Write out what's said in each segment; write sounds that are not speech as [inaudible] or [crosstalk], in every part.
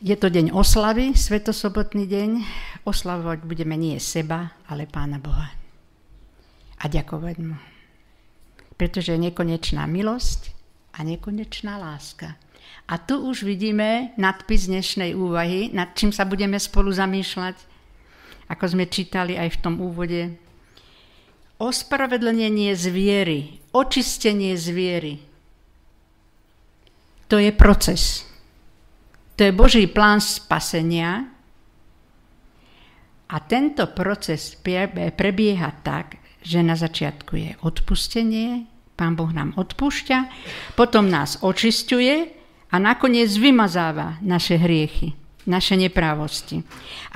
Je to deň oslavy, svetosobotný deň. Oslavovať budeme nie seba, ale Pána Boha. A ďakovať Mu. Pretože je nekonečná milosť a nekonečná láska. A tu už vidíme nadpis dnešnej úvahy, nad čím sa budeme spolu zamýšľať, ako sme čítali aj v tom úvode. Ospravedlnenie zviery, očistenie zviery. To je proces to je Boží plán spasenia a tento proces prebieha tak, že na začiatku je odpustenie, Pán Boh nám odpúšťa, potom nás očistuje a nakoniec vymazáva naše hriechy, naše neprávosti.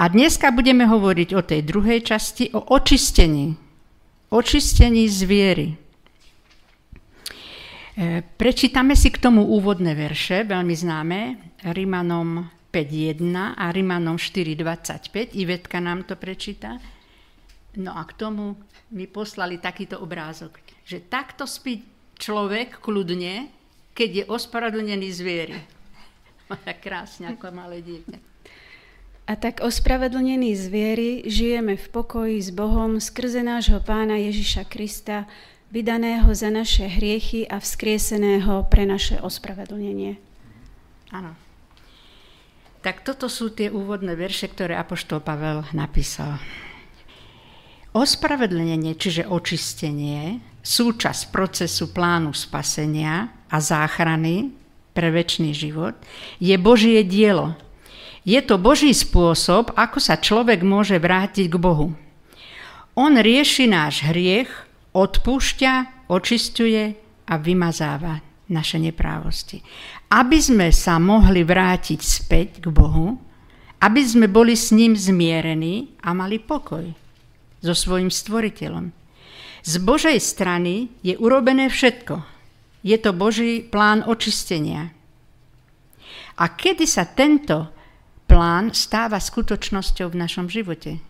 A dneska budeme hovoriť o tej druhej časti, o očistení. Očistení zviery. E, prečítame si k tomu úvodné verše, veľmi známe, Rimanom 5.1 a Rimanom 4.25. Ivetka nám to prečíta. No a k tomu mi poslali takýto obrázok, že takto spí človek kľudne, keď je ospravedlnený zvieri. Tak [laughs] krásne, ako malé dieťa. A tak ospravedlnení zvieri žijeme v pokoji s Bohom skrze nášho pána Ježiša Krista, vydaného za naše hriechy a vzkrieseného pre naše ospravedlnenie. Áno. Tak toto sú tie úvodné verše, ktoré Apoštol Pavel napísal. Ospravedlnenie, čiže očistenie, súčasť procesu plánu spasenia a záchrany pre väčší život, je Božie dielo. Je to Boží spôsob, ako sa človek môže vrátiť k Bohu. On rieši náš hriech odpúšťa, očistuje a vymazáva naše neprávosti. Aby sme sa mohli vrátiť späť k Bohu, aby sme boli s ním zmierení a mali pokoj so svojim stvoriteľom. Z Božej strany je urobené všetko. Je to Boží plán očistenia. A kedy sa tento plán stáva skutočnosťou v našom živote?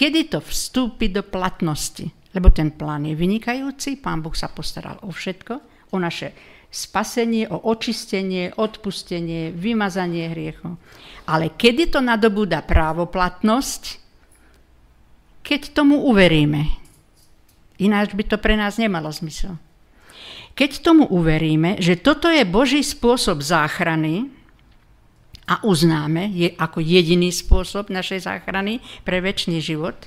Kedy to vstúpi do platnosti. Lebo ten plán je vynikajúci, Pán Boh sa postaral o všetko, o naše spasenie, o očistenie, odpustenie, vymazanie hriechu. Ale kedy to nadobúda právoplatnosť? Keď tomu uveríme. Ináč by to pre nás nemalo zmysel. Keď tomu uveríme, že toto je Boží spôsob záchrany, a uznáme je ako jediný spôsob našej záchrany pre väčší život.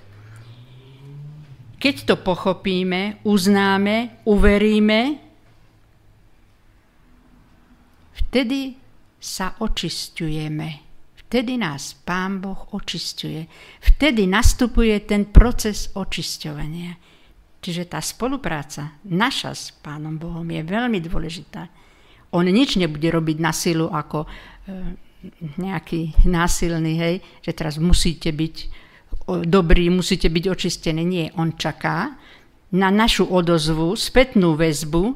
Keď to pochopíme, uznáme, uveríme, vtedy sa očistujeme. Vtedy nás Pán Boh očistuje. Vtedy nastupuje ten proces očisťovania. Čiže tá spolupráca naša s Pánom Bohom je veľmi dôležitá. On nič nebude robiť na silu ako e, nejaký násilný, hej, že teraz musíte byť dobrí, musíte byť očistení. Nie, on čaká na našu odozvu, spätnú väzbu,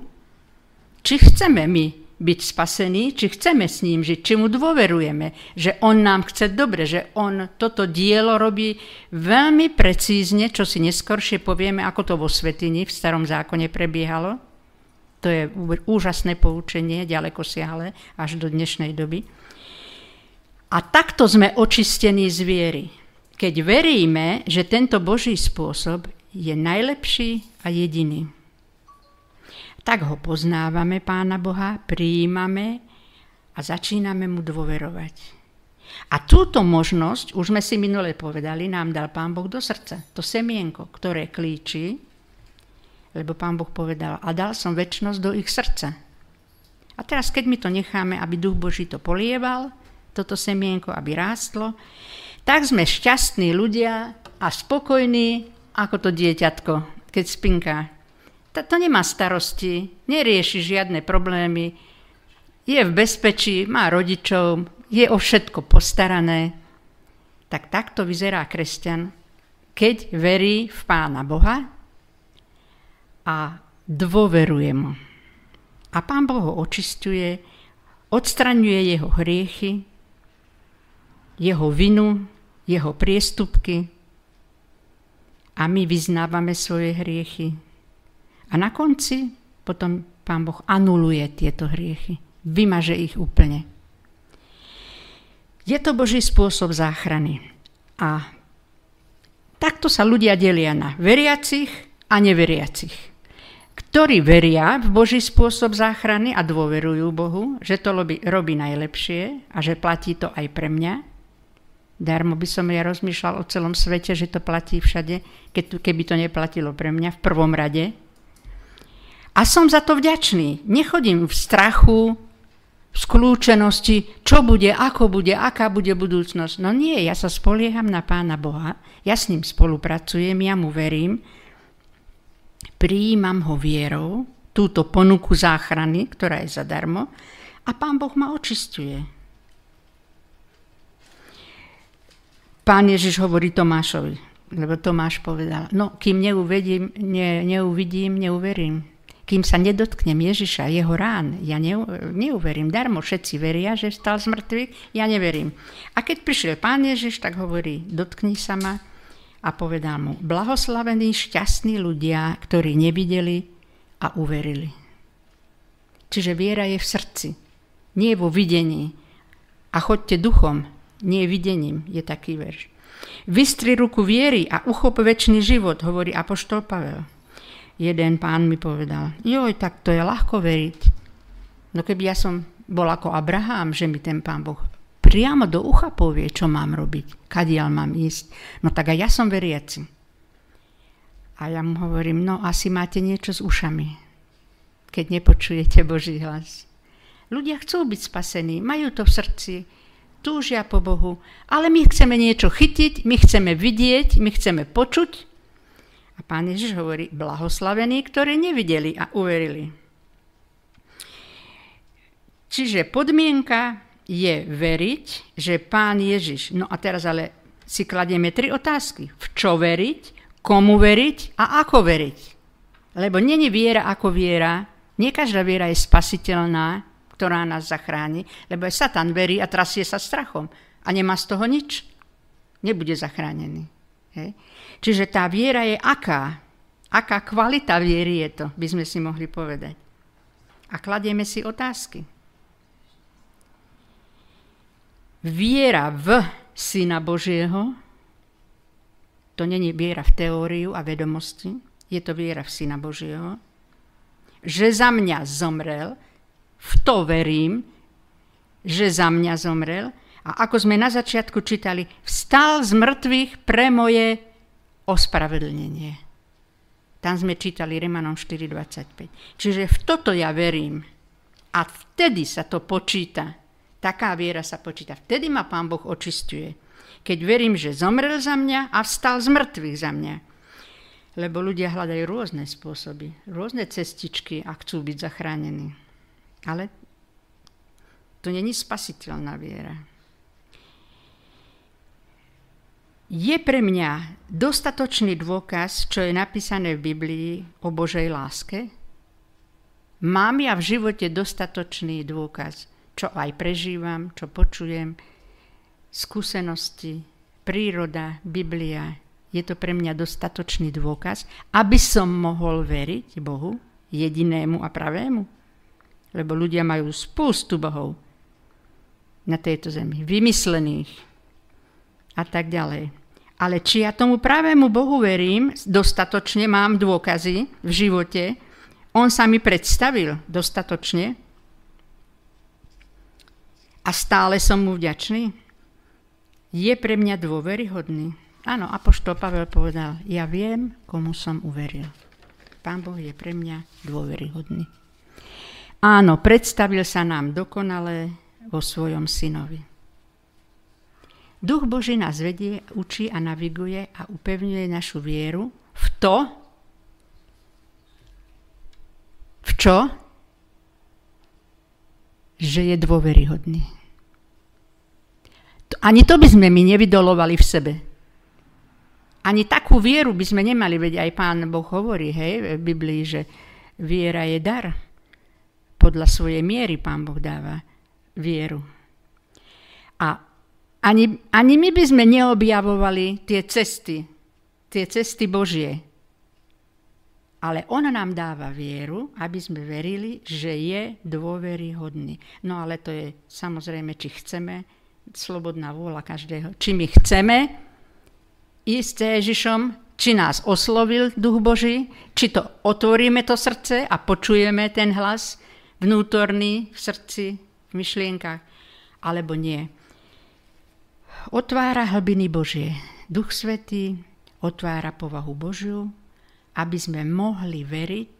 či chceme my byť spasení, či chceme s ním žiť, či mu dôverujeme, že on nám chce dobre, že on toto dielo robí veľmi precízne, čo si neskoršie povieme, ako to vo Svetini v starom zákone prebiehalo. To je úžasné poučenie, ďaleko siahle, až do dnešnej doby. A takto sme očistení z viery. Keď veríme, že tento Boží spôsob je najlepší a jediný. Tak ho poznávame, Pána Boha, prijímame a začíname mu dôverovať. A túto možnosť, už sme si minule povedali, nám dal Pán Boh do srdca. To semienko, ktoré klíči, lebo Pán Boh povedal, a dal som väčšnosť do ich srdca. A teraz, keď my to necháme, aby Duch Boží to polieval, toto semienko, aby rástlo, tak sme šťastní ľudia a spokojní ako to dieťatko, keď spinká. To, to nemá starosti, nerieši žiadne problémy, je v bezpečí, má rodičov, je o všetko postarané. Tak takto vyzerá kresťan, keď verí v Pána Boha a dôveruje mu. A Pán Boh ho očistuje, odstraňuje jeho hriechy, jeho vinu, jeho priestupky a my vyznávame svoje hriechy. A na konci potom Pán Boh anuluje tieto hriechy, vymaže ich úplne. Je to Boží spôsob záchrany. A takto sa ľudia delia na veriacich a neveriacich. Ktorí veria v Boží spôsob záchrany a dôverujú Bohu, že to robí, robí najlepšie a že platí to aj pre mňa. Darmo by som ja rozmýšľal o celom svete, že to platí všade, keby to neplatilo pre mňa v prvom rade. A som za to vďačný. Nechodím v strachu, skľúčenosti, čo bude, ako bude, aká bude budúcnosť. No nie, ja sa spolieham na Pána Boha, ja s ním spolupracujem, ja mu verím, prijímam ho vierou, túto ponuku záchrany, ktorá je zadarmo, a Pán Boh ma očistuje. Pán Ježiš hovorí Tomášovi, lebo Tomáš povedal, no kým neuvedím, ne, neuvidím, neuverím kým sa nedotknem Ježiša, jeho rán, ja neuverím. Darmo všetci veria, že stal z mŕtvych, ja neverím. A keď prišiel pán Ježiš, tak hovorí, dotkni sa ma a povedal mu, blahoslavení, šťastní ľudia, ktorí nevideli a uverili. Čiže viera je v srdci, nie vo videní. A chodte duchom, nie videním, je taký verš. Vystri ruku viery a uchop väčší život, hovorí Apoštol Pavel jeden pán mi povedal, joj, tak to je ľahko veriť. No keby ja som bol ako Abraham, že mi ten pán Boh priamo do ucha povie, čo mám robiť, kadiaľ mám ísť, no tak aj ja som veriaci. A ja mu hovorím, no asi máte niečo s ušami, keď nepočujete Boží hlas. Ľudia chcú byť spasení, majú to v srdci, túžia po Bohu, ale my chceme niečo chytiť, my chceme vidieť, my chceme počuť a pán Ježiš hovorí, blahoslavení, ktorí nevideli a uverili. Čiže podmienka je veriť, že pán Ježiš, no a teraz ale si kladieme tri otázky. V čo veriť, komu veriť a ako veriť. Lebo není viera ako viera, nie každá viera je spasiteľná, ktorá nás zachráni, lebo aj Satan verí a trasie sa strachom a nemá z toho nič. Nebude zachránený. Hej. Čiže tá viera je aká? Aká kvalita viery je to, by sme si mohli povedať. A kladieme si otázky. Viera v Syna Božieho, to není viera v teóriu a vedomosti, je to viera v Syna Božieho, že za mňa zomrel, v to verím, že za mňa zomrel a ako sme na začiatku čítali, vstal z mŕtvych pre moje ospravedlnenie. Tam sme čítali Rimanom 4.25. Čiže v toto ja verím. A vtedy sa to počíta. Taká viera sa počíta. Vtedy ma Pán Boh očistuje. Keď verím, že zomrel za mňa a vstal z mŕtvych za mňa. Lebo ľudia hľadajú rôzne spôsoby, rôzne cestičky a chcú byť zachránení. Ale to není spasiteľná viera. Je pre mňa dostatočný dôkaz, čo je napísané v Biblii o Božej láske? Mám ja v živote dostatočný dôkaz, čo aj prežívam, čo počujem, skúsenosti, príroda, Biblia. Je to pre mňa dostatočný dôkaz, aby som mohol veriť Bohu, jedinému a pravému. Lebo ľudia majú spústu bohov na tejto zemi, vymyslených, a tak ďalej. Ale či ja tomu pravému Bohu verím, dostatočne mám dôkazy v živote, on sa mi predstavil dostatočne a stále som mu vďačný, je pre mňa dôveryhodný. Áno, Apoštol Pavel povedal, ja viem, komu som uveril. Pán Boh je pre mňa dôveryhodný. Áno, predstavil sa nám dokonale vo svojom synovi. Duch Boží nás vedie, učí a naviguje a upevňuje našu vieru v to, v čo? Že je dôveryhodný. Ani to by sme my nevydolovali v sebe. Ani takú vieru by sme nemali, veď aj pán Boh hovorí hej, v Biblii, že viera je dar. Podľa svojej miery pán Boh dáva vieru. A ani, ani my by sme neobjavovali tie cesty, tie cesty Božie. Ale on nám dáva vieru, aby sme verili, že je dôveryhodný. No ale to je samozrejme, či chceme slobodná vôľa každého. Či my chceme ísť s Ježišom, či nás oslovil Duch Boží, či to otvoríme to srdce a počujeme ten hlas vnútorný v srdci, v myšlienkach, alebo nie. Otvára hlbiny Božie. Duch Svetý otvára povahu Božiu, aby sme mohli veriť,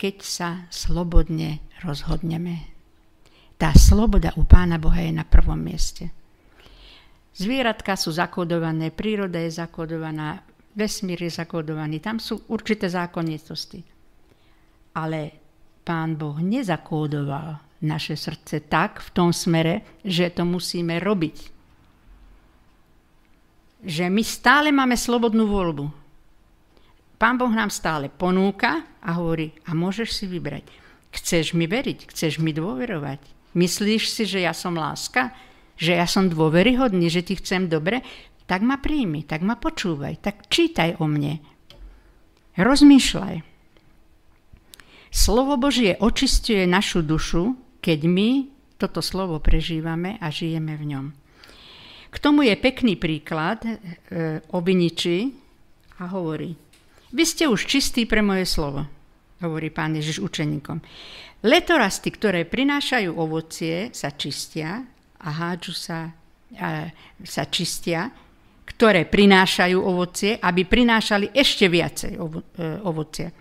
keď sa slobodne rozhodneme. Tá sloboda u Pána Boha je na prvom mieste. Zvieratka sú zakodované, príroda je zakodovaná, vesmír je zakodovaný, tam sú určité zákonitosti. Ale Pán Boh nezakódoval naše srdce tak v tom smere, že to musíme robiť. Že my stále máme slobodnú voľbu. Pán Boh nám stále ponúka a hovorí, a môžeš si vybrať. Chceš mi veriť, chceš mi dôverovať. Myslíš si, že ja som láska? že ja som dôveryhodný, že ti chcem dobre, tak ma príjmi, tak ma počúvaj, tak čítaj o mne. Rozmýšľaj. Slovo Božie očistuje našu dušu, keď my toto slovo prežívame a žijeme v ňom. K tomu je pekný príklad e, o viniči a hovorí, vy ste už čistí pre moje slovo, hovorí pán Ježiš učeníkom. Letorasty, ktoré prinášajú ovocie, sa čistia a hádžu sa, a sa čistia, ktoré prinášajú ovocie, aby prinášali ešte viacej ovo, e, ovocie.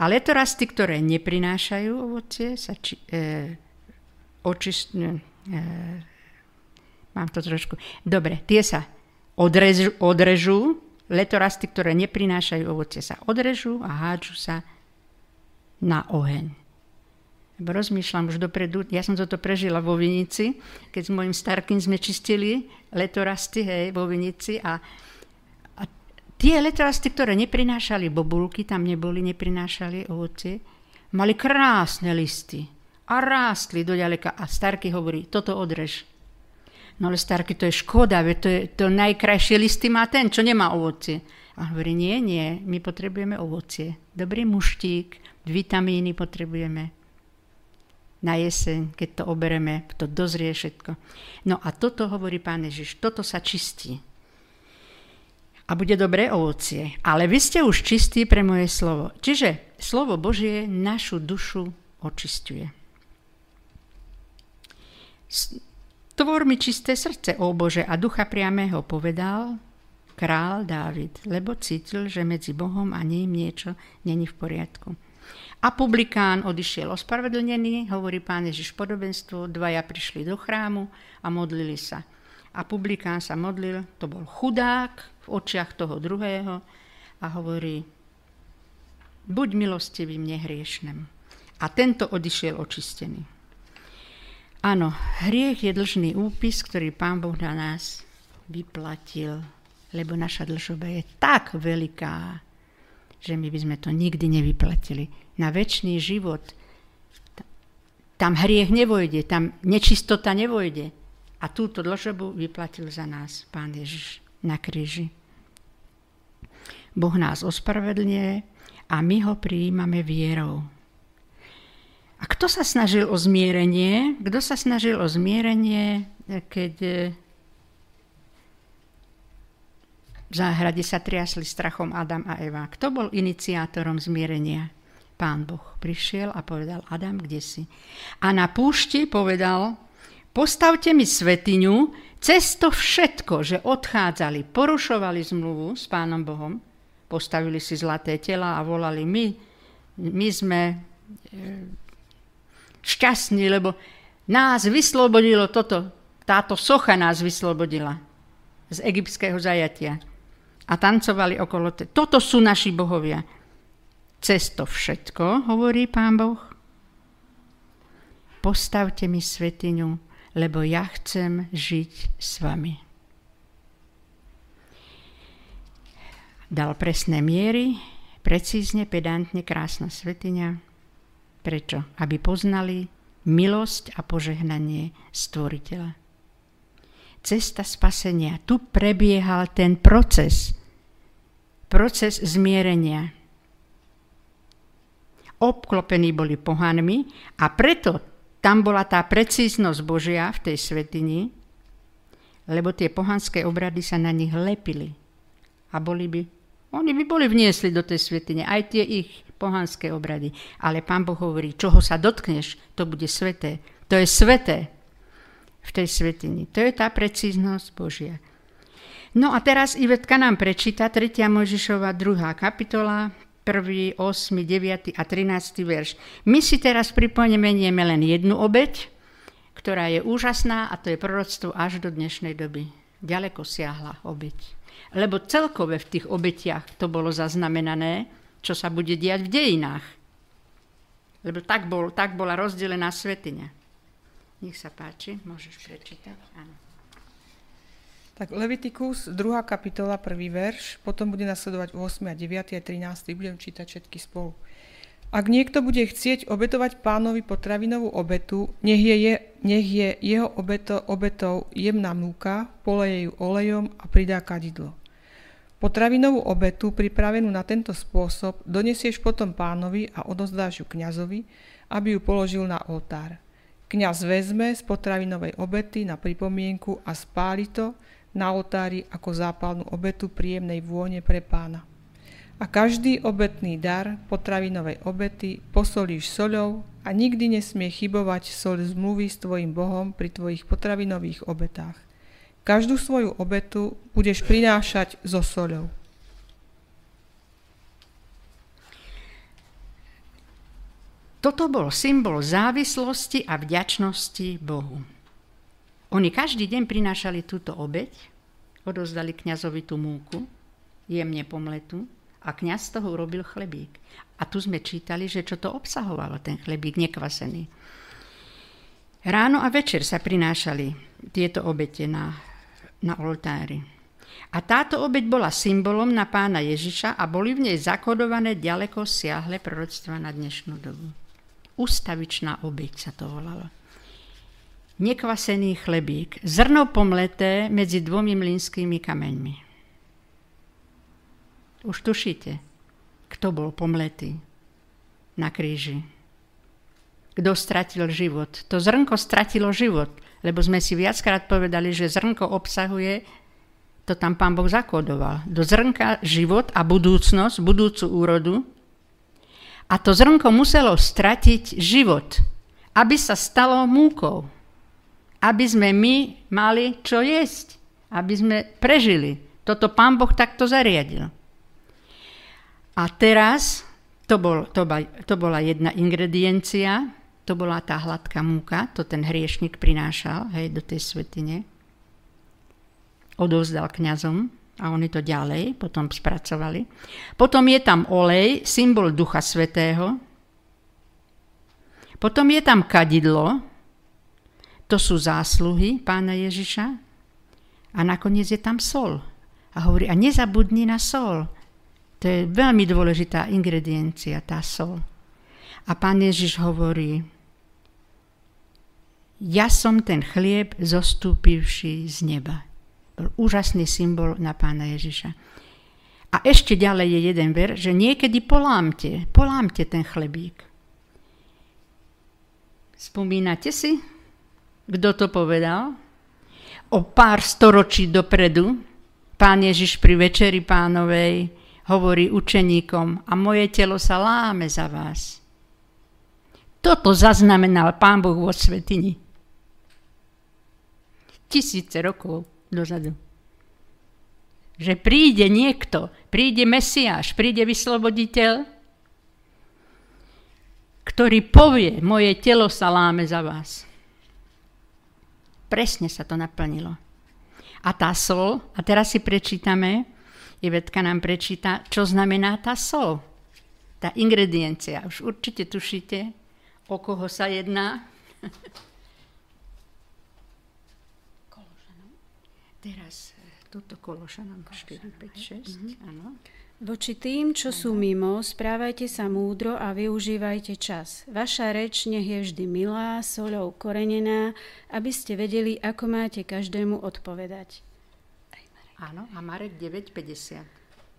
A letorasty, ktoré neprinášajú ovocie, sa či, e, očist, e, mám to trošku. Dobre, tie sa odrežu, odrežú, letorasty, ktoré neprinášajú ovocie, sa odrežú a hádžu sa na oheň rozmýšľam už dopredu, ja som toto prežila vo Vinici, keď s mojim starkým sme čistili letorasty hej, vo Vinici a tie letorasty, ktoré neprinášali bobulky, tam neboli, neprinášali ovocie, mali krásne listy a rástli do ďaleka a starky hovorí, toto odrež. No ale starky, to je škoda, veď to, je, to najkrajšie listy má ten, čo nemá ovocie. A hovorí, nie, nie, my potrebujeme ovocie. Dobrý muštík, vitamíny potrebujeme na jeseň, keď to obereme, to dozrie všetko. No a toto hovorí Pán Ježiš, toto sa čistí. A bude dobré ovocie. Ale vy ste už čistí pre moje slovo. Čiže slovo Božie našu dušu očistuje. Tvor mi čisté srdce, ó Bože, a ducha priamého povedal král Dávid, lebo cítil, že medzi Bohom a ním niečo není v poriadku. A publikán odišiel ospravedlnený, hovorí pán Ježiš podobenstvo, dvaja prišli do chrámu a modlili sa. A publikán sa modlil, to bol chudák v očiach toho druhého a hovorí, buď milostivý mne hriešnem. A tento odišiel očistený. Áno, hriech je dlžný úpis, ktorý Pán Boh na nás vyplatil, lebo naša dlžoba je tak veľká, že my by sme to nikdy nevyplatili. Na väčší život tam hriech nevojde, tam nečistota nevojde. A túto dlžobu vyplatil za nás Pán Ježiš na kríži. Boh nás ospravedlňuje a my ho prijímame vierou. A kto sa snažil o zmierenie? Kto sa snažil o zmierenie, keď v záhrade sa triasli strachom Adam a Eva. Kto bol iniciátorom zmierenia? Pán Boh prišiel a povedal, Adam, kde si? A na púšti povedal, postavte mi svetiňu, cez to všetko, že odchádzali, porušovali zmluvu s Pánom Bohom, postavili si zlaté tela a volali, my, my sme e, šťastní, lebo nás vyslobodilo toto, táto socha nás vyslobodila z egyptského zajatia a tancovali okolo. Te- Toto sú naši bohovia. Cez to všetko, hovorí pán Boh, postavte mi svetiňu, lebo ja chcem žiť s vami. Dal presné miery, precízne, pedantne, krásna svetiňa. Prečo? Aby poznali milosť a požehnanie stvoriteľa. Cesta spasenia. Tu prebiehal ten proces proces zmierenia. Obklopení boli pohanmi a preto tam bola tá precíznosť Božia v tej svetini, lebo tie pohanské obrady sa na nich lepili. A boli by, oni by boli vniesli do tej svetine, aj tie ich pohanské obrady. Ale pán Boh hovorí, čoho sa dotkneš, to bude sveté. To je sveté v tej svetini. To je tá precíznosť Božia. No a teraz Ivetka nám prečíta 3. Možišova 2. kapitola, 1., 8., 9. a 13. verš. My si teraz pripomenieme len jednu obeď, ktorá je úžasná a to je proroctvo až do dnešnej doby. Ďaleko siahla obeď. Lebo celkové v tých obetiach to bolo zaznamenané, čo sa bude diať v dejinách. Lebo tak, bol, tak bola rozdelená svetiňa. Nech sa páči, môžeš prečítať. Áno. Tak Levitikus, 2. kapitola, 1. verš, potom bude nasledovať 8. a 9. a 13. Budem čítať všetky spolu. Ak niekto bude chcieť obetovať pánovi potravinovú obetu, nech je, je, nech je jeho obeto, obetou jemná múka, poleje ju olejom a pridá kadidlo. Potravinovú obetu, pripravenú na tento spôsob, donesieš potom pánovi a odozdáš ju kňazovi, aby ju položil na oltár. Kňaz vezme z potravinovej obety na pripomienku a spáli to, na oltári ako zápalnú obetu príjemnej vône pre pána. A každý obetný dar potravinovej obety posolíš soľou a nikdy nesmie chybovať soľ zmluvy s tvojim Bohom pri tvojich potravinových obetách. Každú svoju obetu budeš prinášať so soľou. Toto bol symbol závislosti a vďačnosti Bohu. Oni každý deň prinášali túto obeď, odozdali kňazovi tú múku, jemne pomletu, a kňaz z toho urobil chlebík. A tu sme čítali, že čo to obsahovalo, ten chlebík nekvasený. Ráno a večer sa prinášali tieto obete na, na oltári. A táto obeď bola symbolom na pána Ježiša a boli v nej zakodované ďaleko siahle proroctva na dnešnú dobu. Ustavičná obeď sa to volalo nekvasený chlebík, zrno pomleté medzi dvomi mlynskými kameňmi. Už tušíte, kto bol pomletý na kríži. Kto stratil život. To zrnko stratilo život, lebo sme si viackrát povedali, že zrnko obsahuje, to tam pán Boh zakodoval, do zrnka život a budúcnosť, budúcu úrodu. A to zrnko muselo stratiť život, aby sa stalo múkou aby sme my mali čo jesť, aby sme prežili. Toto pán Boh takto zariadil. A teraz to, bol, to, to bola jedna ingrediencia, to bola tá hladká múka, to ten hriešnik prinášal hej, do tej svetine. Odovzdal kňazom a oni to ďalej potom spracovali. Potom je tam olej, symbol Ducha Svetého. Potom je tam kadidlo, to sú zásluhy pána Ježiša. A nakoniec je tam sol. A hovorí, a nezabudni na sol. To je veľmi dôležitá ingrediencia, tá sol. A pán Ježiš hovorí, ja som ten chlieb zostúpivší z neba. Bol úžasný symbol na pána Ježiša. A ešte ďalej je jeden ver, že niekedy polámte, polámte ten chlebík. Spomínate si? Kto to povedal? O pár storočí dopredu pán Ježiš pri večeri pánovej hovorí učeníkom a moje telo sa láme za vás. Toto zaznamenal pán Boh vo svetini. Tisíce rokov dozadu. Že príde niekto, príde Mesiáš, príde vysloboditeľ, ktorý povie, moje telo sa láme za vás. Presne sa to naplnilo. A tá sol, a teraz si prečítame, Ivetka nám prečíta, čo znamená tá sol. Tá ingrediencia. Už určite tušíte, o koho sa jedná. Kološanom. Teraz eh, túto Kološanom 4, 5, 6. Áno. Voči tým, čo sú mimo, správajte sa múdro a využívajte čas. Vaša reč nech je vždy milá, soľou korenená, aby ste vedeli, ako máte každému odpovedať. Áno, a Marek 9.50.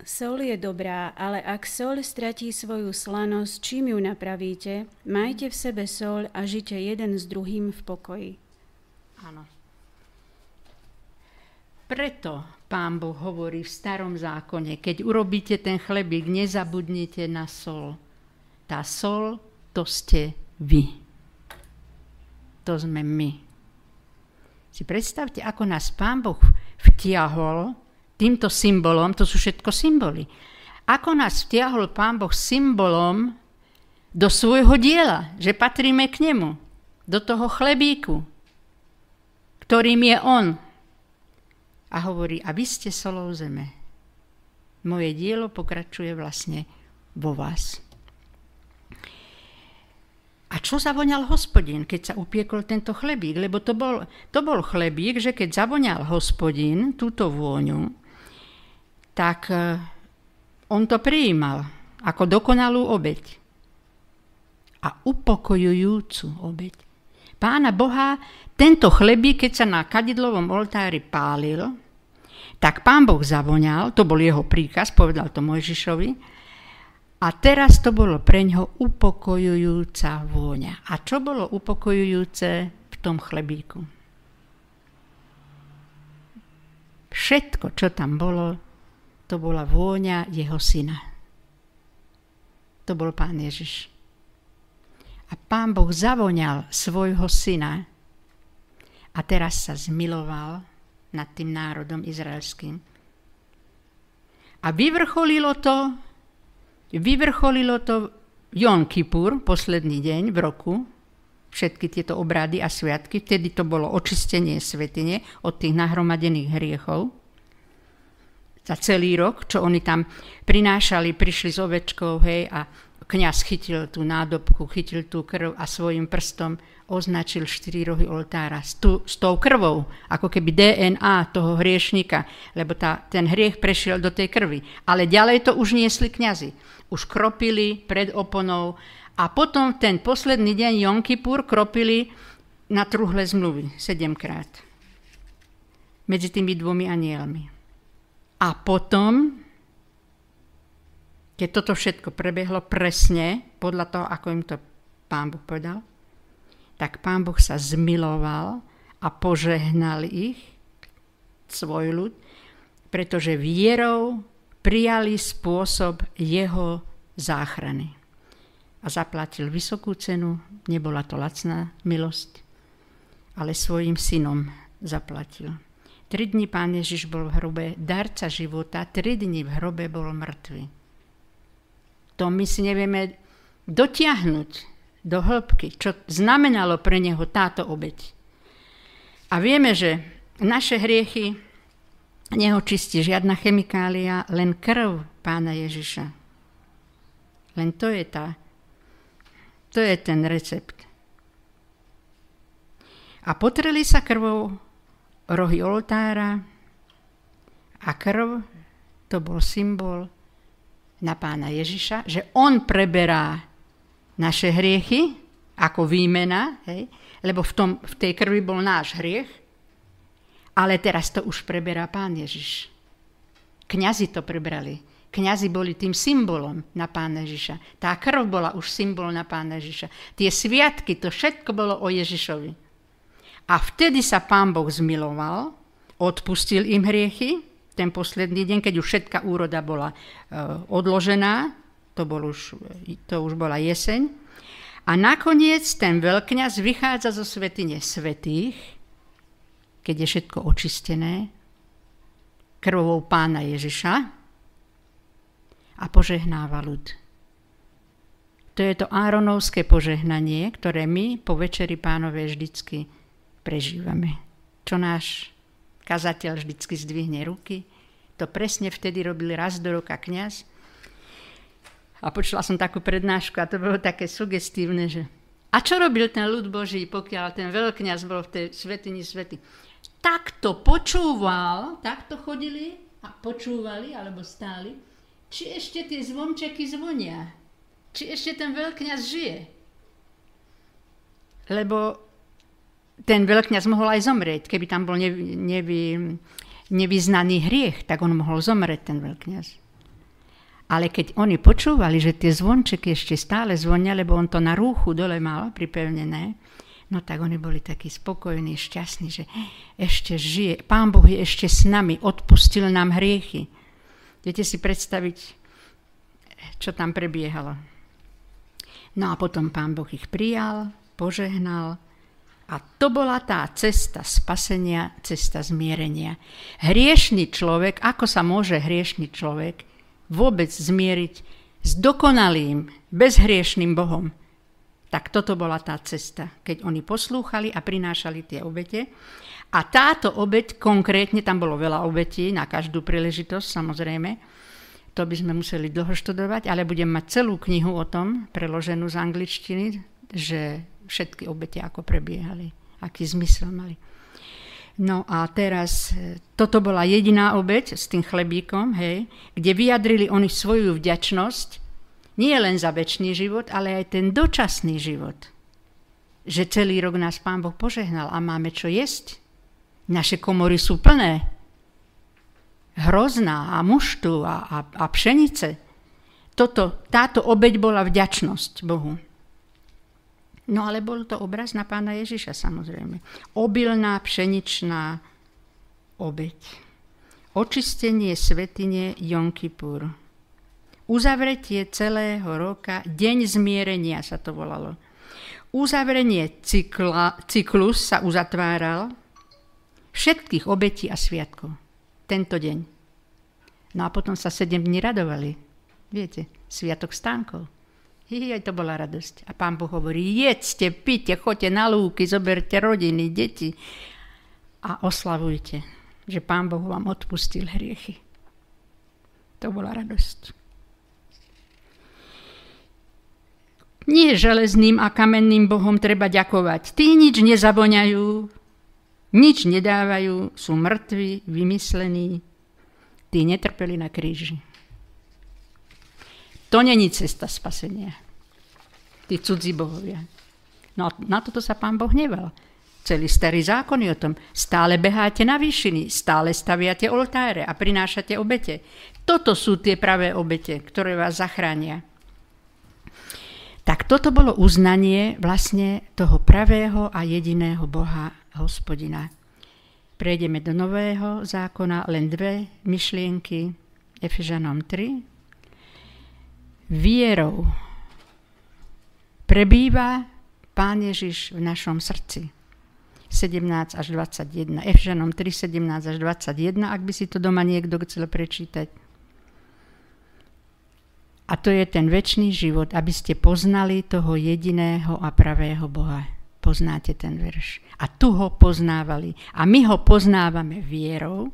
Sol je dobrá, ale ak sol stratí svoju slanosť, čím ju napravíte, majte v sebe sol a žite jeden s druhým v pokoji. Áno. preto pán Boh hovorí v starom zákone, keď urobíte ten chlebík, nezabudnite na sol. Tá sol, to ste vy. To sme my. Si predstavte, ako nás pán Boh vtiahol týmto symbolom, to sú všetko symboly. Ako nás vtiahol pán Boh symbolom do svojho diela, že patríme k nemu, do toho chlebíku, ktorým je on. A hovorí, a vy ste solou zeme. Moje dielo pokračuje vlastne vo vás. A čo zavoňal hospodin, keď sa upiekol tento chlebík? Lebo to bol, to bol chlebík, že keď zavoňal hospodin túto vôňu, tak e, on to prijímal ako dokonalú obeď. A upokojujúcu obeď. Pána Boha, tento chlebík, keď sa na kadidlovom oltári pálil, tak pán Boh zavoňal, to bol jeho príkaz, povedal to Mojžišovi, a teraz to bolo pre ňo upokojujúca vôňa. A čo bolo upokojujúce v tom chlebíku? Všetko, čo tam bolo, to bola vôňa jeho syna. To bol pán Ježiš. A pán Boh zavoňal svojho syna a teraz sa zmiloval nad tým národom izraelským. A vyvrcholilo to Vyvrcholilo to Jon Kippur, posledný deň v roku, všetky tieto obrady a sviatky. Vtedy to bolo očistenie svetine od tých nahromadených hriechov. Za celý rok, čo oni tam prinášali, prišli s ovečkou, hej, a kňaz chytil tú nádobku, chytil tú krv a svojim prstom označil štyri rohy oltára s, tú, s tou krvou, ako keby DNA toho hriešnika, lebo tá, ten hriech prešiel do tej krvi. Ale ďalej to už niesli kňazi. Už kropili pred oponou a potom ten posledný deň Jom Kippur kropili na truhle zmluvy sedemkrát. Medzi tými dvomi anielmi. A potom, keď toto všetko prebehlo presne podľa toho, ako im to pán Boh povedal, tak pán Boh sa zmiloval a požehnal ich, svoj ľud, pretože vierou prijali spôsob jeho záchrany. A zaplatil vysokú cenu, nebola to lacná milosť, ale svojim synom zaplatil. Tri dni pán Ježiš bol v hrobe, darca života, tri dni v hrobe bol mŕtvy. To my si nevieme dotiahnuť do hĺbky, čo znamenalo pre neho táto obeď. A vieme, že naše hriechy neočistí žiadna chemikália, len krv pána Ježiša. Len to je tá, to je ten recept. A potreli sa krvou rohy oltára a krv to bol symbol na pána Ježiša, že on preberá naše hriechy ako výmena, hej? lebo v, tom, v tej krvi bol náš hriech, ale teraz to už preberá pán Ježiš. Kňazi to prebrali. Kňazi boli tým symbolom na pána Ježiša. Tá krv bola už symbol na pána Ježiša. Tie sviatky, to všetko bolo o Ježišovi. A vtedy sa pán Boh zmiloval, odpustil im hriechy, ten posledný deň, keď už všetká úroda bola uh, odložená, to, bol už, to už bola jeseň. A nakoniec ten veľkňaz vychádza zo svetine svetých, keď je všetko očistené, krvou pána Ježiša a požehnáva ľud. To je to áronovské požehnanie, ktoré my po večeri pánové vždycky prežívame. Čo náš kazateľ vždycky zdvihne ruky, to presne vtedy robil raz do roka kňaz a počula som takú prednášku a to bolo také sugestívne, že a čo robil ten ľud Boží, pokiaľ ten veľkňaz bol v tej svetini svety? Takto počúval, takto chodili a počúvali alebo stáli, či ešte tie zvončeky zvonia, či ešte ten veľkňaz žije. Lebo ten veľkňaz mohol aj zomrieť, keby tam bol nevy, nevy, nevyznaný hriech, tak on mohol zomrieť, ten veľkňaz. Ale keď oni počúvali, že tie zvončeky ešte stále zvonia, lebo on to na rúchu dole mal pripevnené, No tak oni boli takí spokojní, šťastní, že ešte žije. Pán Boh je ešte s nami, odpustil nám hriechy. Viete si predstaviť, čo tam prebiehalo. No a potom pán Boh ich prijal, požehnal a to bola tá cesta spasenia, cesta zmierenia. Hriešný človek, ako sa môže hriešný človek vôbec zmieriť s dokonalým, bezhriešným Bohom? Tak toto bola tá cesta, keď oni poslúchali a prinášali tie obete. A táto obeť, konkrétne, tam bolo veľa obetí na každú príležitosť, samozrejme, to by sme museli dlho študovať, ale budem mať celú knihu o tom, preloženú z angličtiny, že všetky obete ako prebiehali, aký zmysel mali. No a teraz, e, toto bola jediná obeť s tým chlebíkom, hej, kde vyjadrili oni svoju vďačnosť nie len za väčší život, ale aj ten dočasný život. Že celý rok nás Pán Boh požehnal a máme čo jesť. Naše komory sú plné. Hrozná a muštu a, a, a pšenice. Toto, táto obeď bola vďačnosť Bohu. No ale bol to obraz na pána Ježiša samozrejme. Obilná pšeničná obeď. Očistenie svetine Jom Kippur Uzavretie celého roka, deň zmierenia sa to volalo. Uzavrenie cykla, cyklus sa uzatváral všetkých obetí a sviatkov. Tento deň. No a potom sa sedem dní radovali. Viete, sviatok stánkov. Aj to bola radosť. A pán Boh hovorí, jedzte, pite, choďte na lúky, zoberte rodiny, deti a oslavujte, že pán Boh vám odpustil hriechy. To bola radosť. Nie železným a kamenným bohom treba ďakovať. Tí nič nezavoňajú, nič nedávajú, sú mŕtvi, vymyslení. Tí netrpeli na kríži. To není cesta spasenia. Tí cudzí bohovia. No a na toto sa pán Boh neval. Celý starý zákon je o tom. Stále beháte na výšiny, stále staviate oltáre a prinášate obete. Toto sú tie pravé obete, ktoré vás zachránia. Tak toto bolo uznanie vlastne toho pravého a jediného Boha, hospodina. Prejdeme do nového zákona, len dve myšlienky, Efežanom 3. Vierou prebýva Pán Ježiš v našom srdci. 17 až 21. Efežanom 3, 17 až 21, ak by si to doma niekto chcel prečítať. A to je ten väčší život, aby ste poznali toho jediného a pravého Boha. Poznáte ten verš. A tu ho poznávali. A my ho poznávame vierou.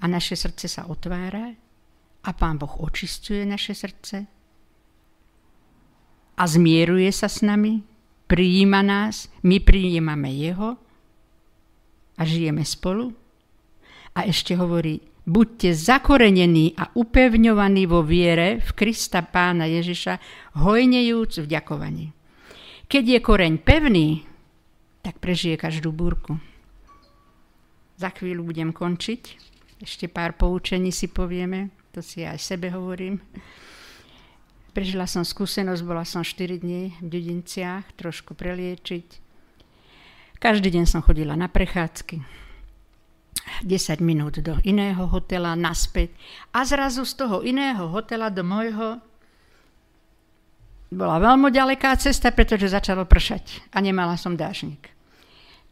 A naše srdce sa otvára. A Pán Boh očistuje naše srdce. A zmieruje sa s nami. Prijíma nás. My prijímame Jeho. A žijeme spolu. A ešte hovorí, buďte zakorenení a upevňovaní vo viere v Krista Pána Ježiša, hojnejúc v ďakovaní. Keď je koreň pevný, tak prežije každú búrku. Za chvíľu budem končiť. Ešte pár poučení si povieme. To si aj sebe hovorím. Prežila som skúsenosť, bola som 4 dní v Dedinciach, trošku preliečiť. Každý deň som chodila na prechádzky 10 minút do iného hotela, naspäť. A zrazu z toho iného hotela do môjho bola veľmi ďaleká cesta, pretože začalo pršať a nemala som dážnik.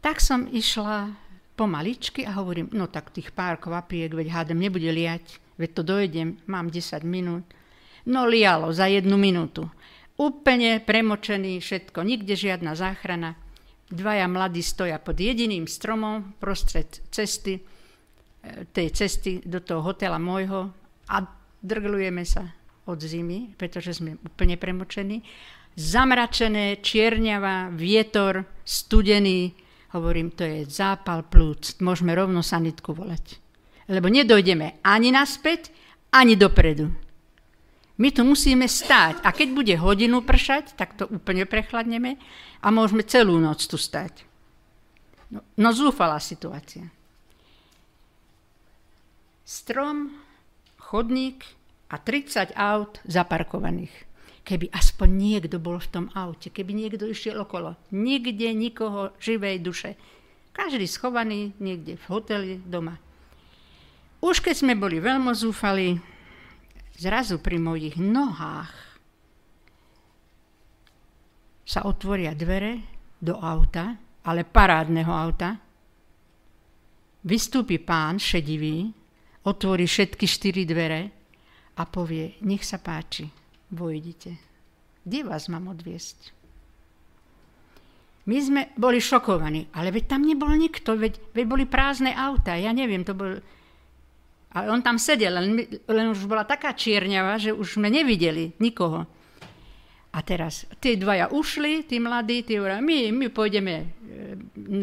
Tak som išla pomaličky a hovorím, no tak tých pár kvapiek, veď hádem nebude liať, veď to dojdem, mám 10 minút. No lialo za jednu minútu. Úplne premočený všetko, nikde žiadna záchrana. Dvaja mladí stoja pod jediným stromom prostred cesty, e, tej cesty do toho hotela môjho a drglujeme sa od zimy, pretože sme úplne premočení. Zamračené, čierňava, vietor, studený. Hovorím, to je zápal plúc. Môžeme rovno sanitku volať. Lebo nedojdeme ani naspäť, ani dopredu. My tu musíme stáť a keď bude hodinu pršať, tak to úplne prechladneme a môžeme celú noc tu stať. No, no zúfalá situácia. Strom, chodník a 30 aut zaparkovaných. keby aspoň niekto bol v tom aute, keby niekto išiel okolo. Nikde nikoho živej duše. Každý schovaný niekde v hoteli doma. Už keď sme boli veľmi zúfali, zrazu pri mojich nohách sa otvoria dvere do auta, ale parádneho auta. Vystúpi pán šedivý, otvorí všetky štyri dvere a povie, nech sa páči, vojdite. Kde vás mám odviesť? My sme boli šokovaní, ale veď tam nebol nikto, veď, veď boli prázdne auta, ja neviem, to bol... Ale on tam sedel, len, len už bola taká čierňava, že už sme nevideli nikoho. A teraz, tí dvaja ušli, tí mladí, tí hovoria, my, my pôjdeme e,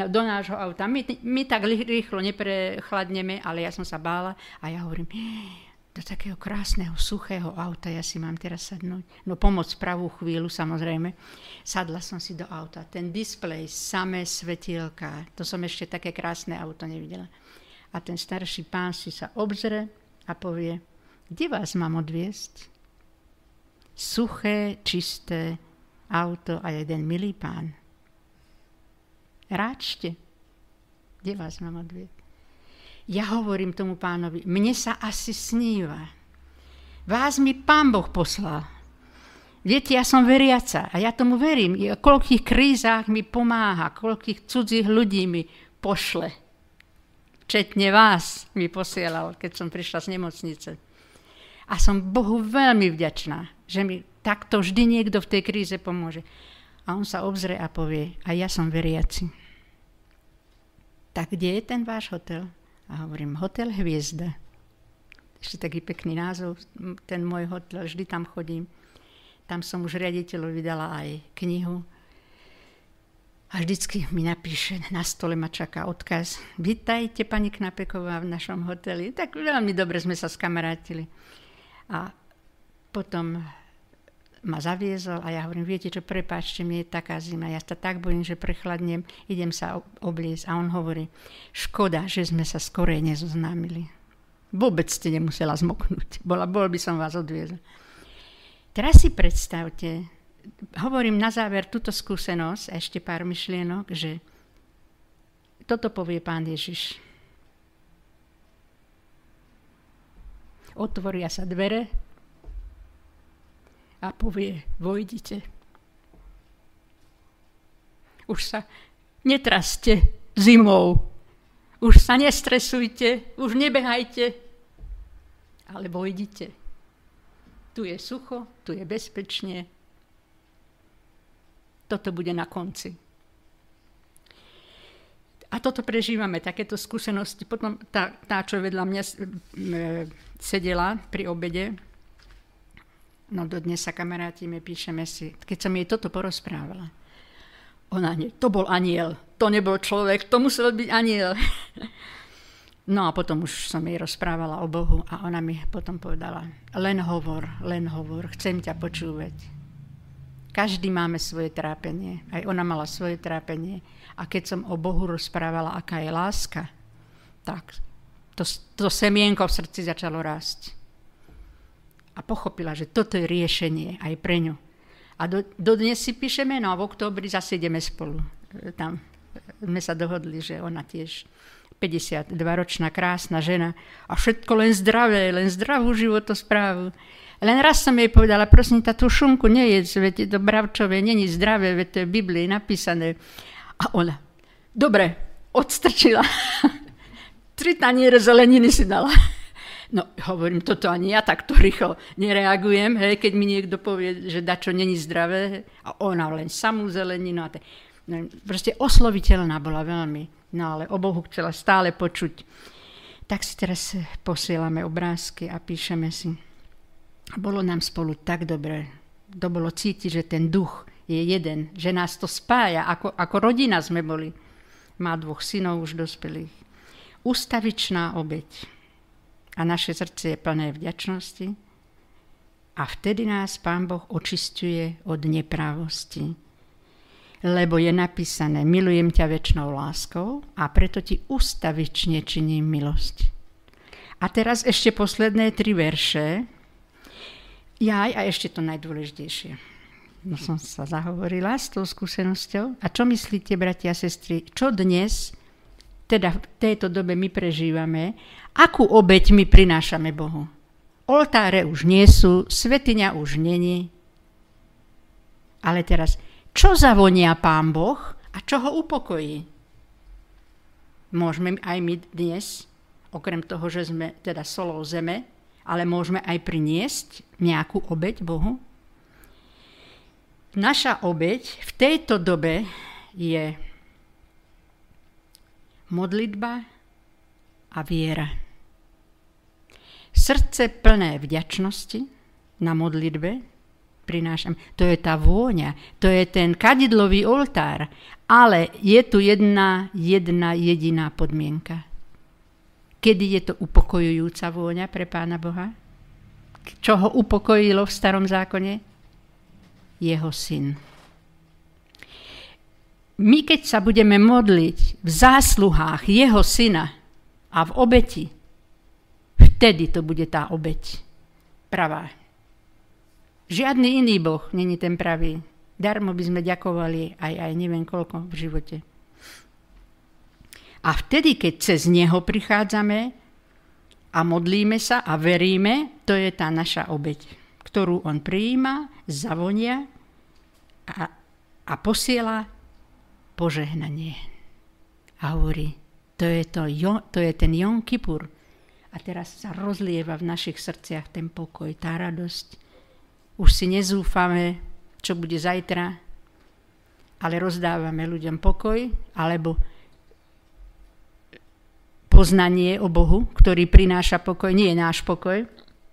do nášho auta, my, my tak rýchlo neprechladneme, ale ja som sa bála a ja hovorím, do takého krásneho, suchého auta ja si mám teraz sadnúť. No pomoc pravú chvíľu, samozrejme. Sadla som si do auta. Ten displej, samé svetielka, to som ešte také krásne auto nevidela. A ten starší pán si sa obzre a povie, kde vás mám odviesť? Suché, čisté auto a jeden milý pán. Ráčte, kde vás mám odviesť? Ja hovorím tomu pánovi, mne sa asi sníva. Vás mi pán Boh poslal. Viete, ja som veriaca a ja tomu verím. Koľkých krízach mi pomáha, koľkých cudzích ľudí mi pošle. Včetne vás mi posielal, keď som prišla z nemocnice. A som Bohu veľmi vďačná, že mi takto vždy niekto v tej kríze pomôže. A on sa obzrie a povie, a ja som veriaci. Tak kde je ten váš hotel? A hovorím, Hotel Hviezda. Ešte taký pekný názov, ten môj hotel, vždy tam chodím. Tam som už riaditeľovi dala aj knihu. A vždycky mi napíše, na stole ma čaká odkaz. Vítajte, pani Knapeková, v našom hoteli. Tak veľmi dobre sme sa skamarátili. A potom ma zaviezol a ja hovorím, viete čo, prepáčte, mi je taká zima, ja sa tak bojím, že prechladnem, idem sa obliecť. A on hovorí, škoda, že sme sa skorej nezoznámili. Vôbec ste nemusela zmoknúť, Bola, bol by som vás odviezol. Teraz si predstavte, hovorím na záver túto skúsenosť, ešte pár myšlienok, že toto povie pán Ježiš. Otvoria sa dvere, a povie, vojdite. Už sa netraste zimou, už sa nestresujte, už nebehajte, ale vojdite. Tu je sucho, tu je bezpečne. Toto bude na konci. A toto prežívame, takéto skúsenosti. Potom tá, tá čo vedľa mňa sedela pri obede, No dodnes sa kamarátime, píšeme si. Keď som jej toto porozprávala, ona nie, to bol aniel, to nebol človek, to musel byť aniel. [laughs] No a potom už som jej rozprávala o Bohu a ona mi potom povedala, len hovor, len hovor, chcem ťa počúvať. Každý máme svoje trápenie, aj ona mala svoje trápenie. A keď som o Bohu rozprávala, aká je láska, tak to, to semienko v srdci začalo rásť a pochopila, že toto je riešenie aj pre ňu. A do, do dnes si píšeme, no a v októbri zase ideme spolu. Tam sme sa dohodli, že ona tiež 52-ročná krásna žena a všetko len zdravé, len zdravú životosprávu. Len raz som jej povedala, prosím, tá tú šunku nejedz, veď to bravčové není zdravé, veď to je v Biblii napísané. A ona, dobre, odstrčila. [laughs] Tri taniere zeleniny si dala. [laughs] No hovorím, toto ani ja takto rýchlo nereagujem, hej, keď mi niekto povie, že dačo není zdravé a ona len samú zeleninu. A te, no, proste osloviteľná bola veľmi, no ale o Bohu chcela stále počuť. Tak si teraz posielame obrázky a píšeme si. Bolo nám spolu tak dobre. To bolo cítiť, že ten duch je jeden, že nás to spája, ako, ako rodina sme boli. Má dvoch synov už dospelých. Ustavičná obeď a naše srdce je plné vďačnosti a vtedy nás Pán Boh očistuje od neprávosti. Lebo je napísané, milujem ťa väčšnou láskou a preto ti ustavične činím milosť. A teraz ešte posledné tri verše. Jaj, a ešte to najdôležitejšie. No som sa zahovorila s tou skúsenosťou. A čo myslíte, bratia a sestry, čo dnes, teda v tejto dobe my prežívame, akú obeď my prinášame Bohu? Oltáre už nie sú, svetiňa už není. Ale teraz, čo zavonia Pán Boh a čo ho upokojí? Môžeme aj my dnes, okrem toho, že sme teda solou zeme, ale môžeme aj priniesť nejakú obeď Bohu? Naša obeď v tejto dobe je modlitba a viera. Srdce plné vďačnosti na modlitbe prinášam. To je tá vôňa, to je ten kadidlový oltár. Ale je tu jedna, jedna jediná podmienka. Kedy je to upokojujúca vôňa pre Pána Boha? Čo ho upokojilo v starom zákone? Jeho syn. My keď sa budeme modliť v zásluhách jeho syna a v obeti, Vtedy to bude tá obeď. Pravá. Žiadny iný Boh není ten pravý. Darmo by sme ďakovali aj, aj neviem koľko v živote. A vtedy, keď cez Neho prichádzame a modlíme sa a veríme, to je tá naša obeď, ktorú On prijíma, zavonia a, a posiela požehnanie. A hovorí, to je, to, to je ten Jon Kippur, a teraz sa rozlieva v našich srdciach ten pokoj, tá radosť. Už si nezúfame, čo bude zajtra, ale rozdávame ľuďom pokoj, alebo poznanie o Bohu, ktorý prináša pokoj. Nie je náš pokoj,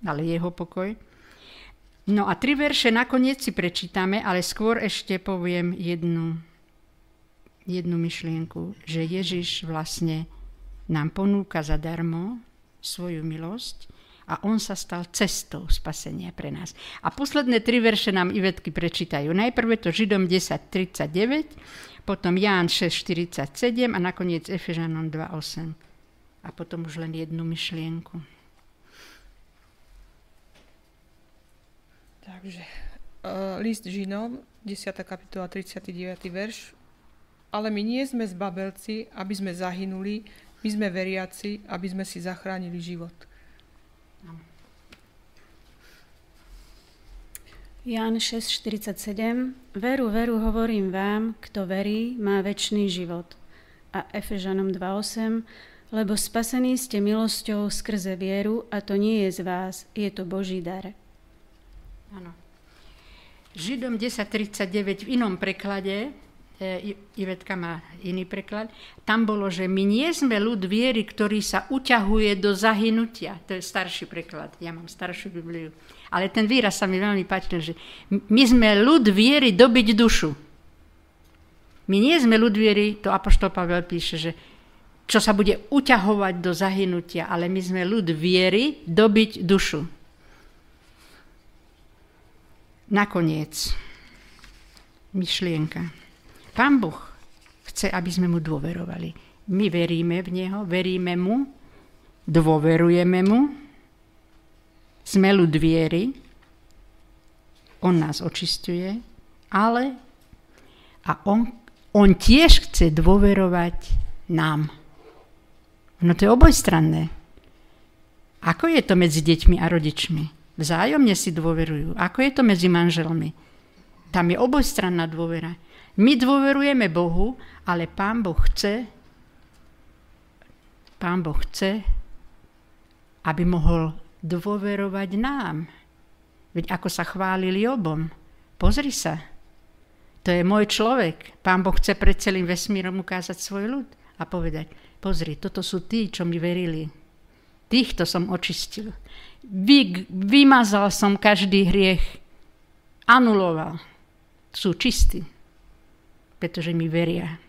ale jeho pokoj. No a tri verše nakoniec si prečítame, ale skôr ešte poviem jednu, jednu myšlienku, že Ježiš vlastne nám ponúka zadarmo svoju milosť a on sa stal cestou spasenia pre nás. A posledné tri verše nám Ivetky prečítajú. Najprv to Židom 10.39, potom Ján 6.47 a nakoniec Efežanom 2.8. A potom už len jednu myšlienku. Takže uh, list Žinom, 10. kapitola, 39. verš. Ale my nie sme zbabelci, aby sme zahynuli, my sme veriaci, aby sme si zachránili život. Ján 6.47 Veru, veru hovorím vám, kto verí, má väčší život. A Efežanom 2.8 Lebo spasení ste milosťou skrze vieru a to nie je z vás, je to Boží dar. Áno. Židom 10.39 v inom preklade E, Ivetka má iný preklad, tam bolo, že my nie sme ľud viery, ktorý sa uťahuje do zahynutia. To je starší preklad, ja mám staršiu Bibliu. Ale ten výraz sa mi veľmi páčil, že my sme ľud viery dobiť dušu. My nie sme ľud viery, to Apoštol Pavel píše, že čo sa bude uťahovať do zahynutia, ale my sme ľud viery dobiť dušu. Nakoniec, myšlienka. Pán Boh chce, aby sme mu dôverovali. My veríme v Neho, veríme mu, dôverujeme mu, sme ľud viery, on nás očistuje, ale a on, on tiež chce dôverovať nám. No to je obojstranné. Ako je to medzi deťmi a rodičmi? Vzájomne si dôverujú. Ako je to medzi manželmi? Tam je obojstranná dôvera. My dôverujeme Bohu, ale Pán Boh chce, Pán Boh chce, aby mohol dôverovať nám. Veď ako sa chválili obom. Pozri sa, to je môj človek. Pán Boh chce pred celým vesmírom ukázať svoj ľud a povedať, pozri, toto sú tí, čo mi verili. Týchto som očistil. Vy, vymazal som každý hriech. Anuloval. Sú čistí pretože mi veria.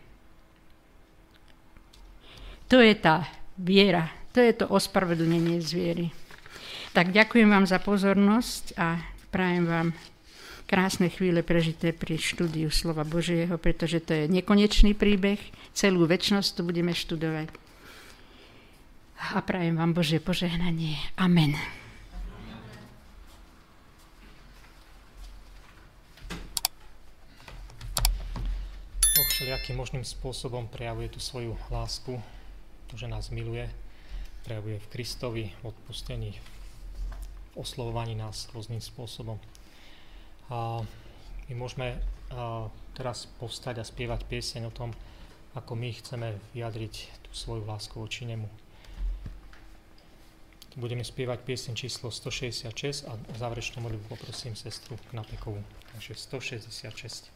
To je tá viera, to je to ospravedlnenie z viery. Tak ďakujem vám za pozornosť a prajem vám krásne chvíle prežité pri štúdiu slova Božieho, pretože to je nekonečný príbeh, celú väčnosť tu budeme študovať. A prajem vám Božie požehnanie. Amen. Po všelijakým možným spôsobom prejavuje tú svoju lásku, to, že nás miluje, prejavuje v Kristovi, v odpustení, oslovovaní nás rôznym spôsobom. My môžeme teraz povstať a spievať pieseň o tom, ako my chceme vyjadriť tú svoju lásku voči nemu. Budeme spievať pieseň číslo 166 a záverečnú modlitbu poprosím sestru Knapekovú. Takže 166.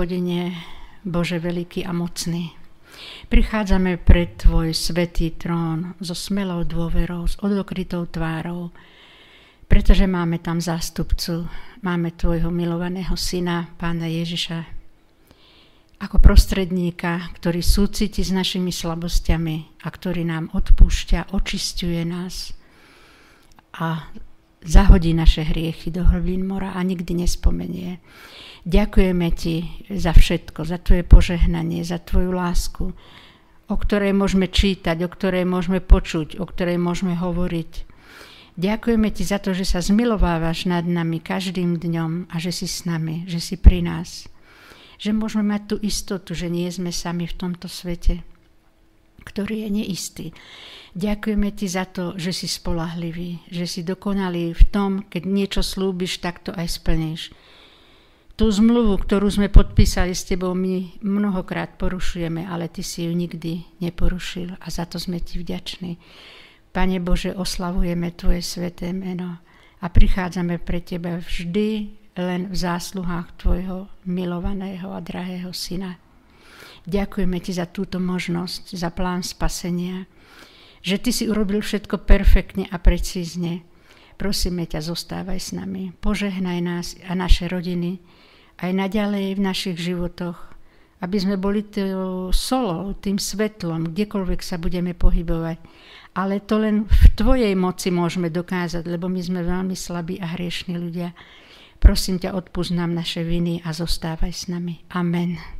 hospodine, Bože veľký a mocný. Prichádzame pred Tvoj svetý trón so smelou dôverou, s odokrytou tvárou, pretože máme tam zástupcu, máme Tvojho milovaného syna, Pána Ježiša, ako prostredníka, ktorý súciti s našimi slabosťami a ktorý nám odpúšťa, očistuje nás a zahodí naše hriechy do hlbín mora a nikdy nespomenie. Ďakujeme Ti za všetko, za Tvoje požehnanie, za Tvoju lásku, o ktorej môžeme čítať, o ktorej môžeme počuť, o ktorej môžeme hovoriť. Ďakujeme Ti za to, že sa zmilovávaš nad nami každým dňom a že si s nami, že si pri nás. Že môžeme mať tú istotu, že nie sme sami v tomto svete, ktorý je neistý. Ďakujeme Ti za to, že si spolahlivý, že si dokonalý v tom, keď niečo slúbiš, tak to aj splníš tú zmluvu, ktorú sme podpísali s tebou, my mnohokrát porušujeme, ale ty si ju nikdy neporušil a za to sme ti vďační. Pane Bože, oslavujeme Tvoje sveté meno a prichádzame pre Teba vždy len v zásluhách Tvojho milovaného a drahého Syna. Ďakujeme Ti za túto možnosť, za plán spasenia, že Ty si urobil všetko perfektne a precízne. Prosíme ťa, zostávaj s nami, požehnaj nás a naše rodiny, aj naďalej v našich životoch, aby sme boli tým solou, tým svetlom, kdekoľvek sa budeme pohybovať. Ale to len v Tvojej moci môžeme dokázať, lebo my sme veľmi slabí a hriešní ľudia. Prosím ťa, odpúsť nám naše viny a zostávaj s nami. Amen.